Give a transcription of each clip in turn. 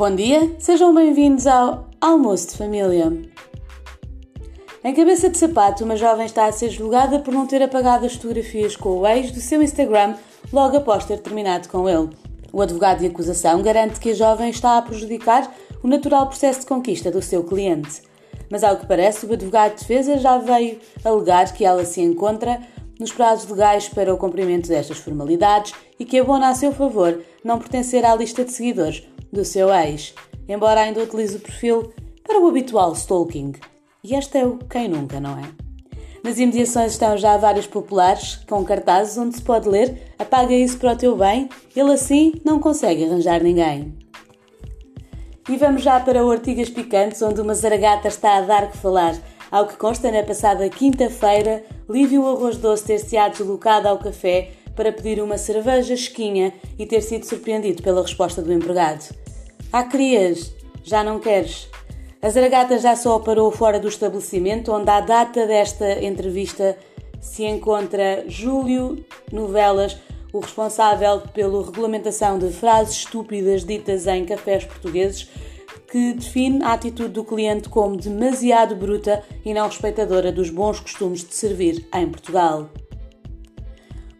Bom dia, sejam bem-vindos ao Almoço de Família. Em cabeça de sapato, uma jovem está a ser julgada por não ter apagado as fotografias com o ex do seu Instagram logo após ter terminado com ele. O advogado de acusação garante que a jovem está a prejudicar o natural processo de conquista do seu cliente. Mas, ao que parece, o advogado de defesa já veio alegar que ela se encontra nos prazos legais para o cumprimento destas formalidades e que abona a seu favor não pertencer à lista de seguidores do seu ex, embora ainda utilize o perfil para o habitual stalking. E este é o quem nunca, não é? Nas imediações estão já vários populares com cartazes onde se pode ler Apaga isso para o teu bem, ele assim não consegue arranjar ninguém. E vamos já para o Artigas Picantes, onde uma zaragata está a dar que falar. Ao que consta, na passada quinta-feira, Lívio Arroz Doce ter-se-á deslocado ao café para pedir uma cerveja esquinha e ter sido surpreendido pela resposta do empregado. Ah, querias? Já não queres? A Zaragata já só parou fora do estabelecimento, onde à data desta entrevista se encontra Júlio Novelas, o responsável pela regulamentação de frases estúpidas ditas em cafés portugueses, que define a atitude do cliente como demasiado bruta e não respeitadora dos bons costumes de servir em Portugal.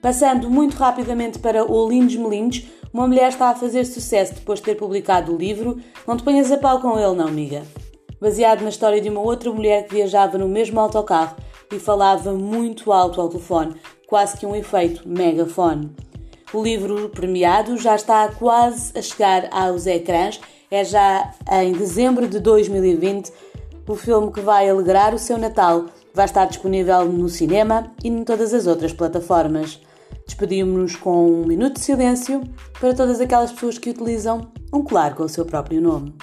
Passando muito rapidamente para Olindos Melindos, uma mulher está a fazer sucesso depois de ter publicado o livro Não te ponhas a pau com ele, não, amiga baseado na história de uma outra mulher que viajava no mesmo autocarro e falava muito alto ao telefone, quase que um efeito megafone. O livro premiado já está quase a chegar aos ecrãs, é já em dezembro de 2020. O filme que vai alegrar o seu Natal vai estar disponível no cinema e em todas as outras plataformas. Despedimos-nos com um minuto de silêncio para todas aquelas pessoas que utilizam um colar com o seu próprio nome.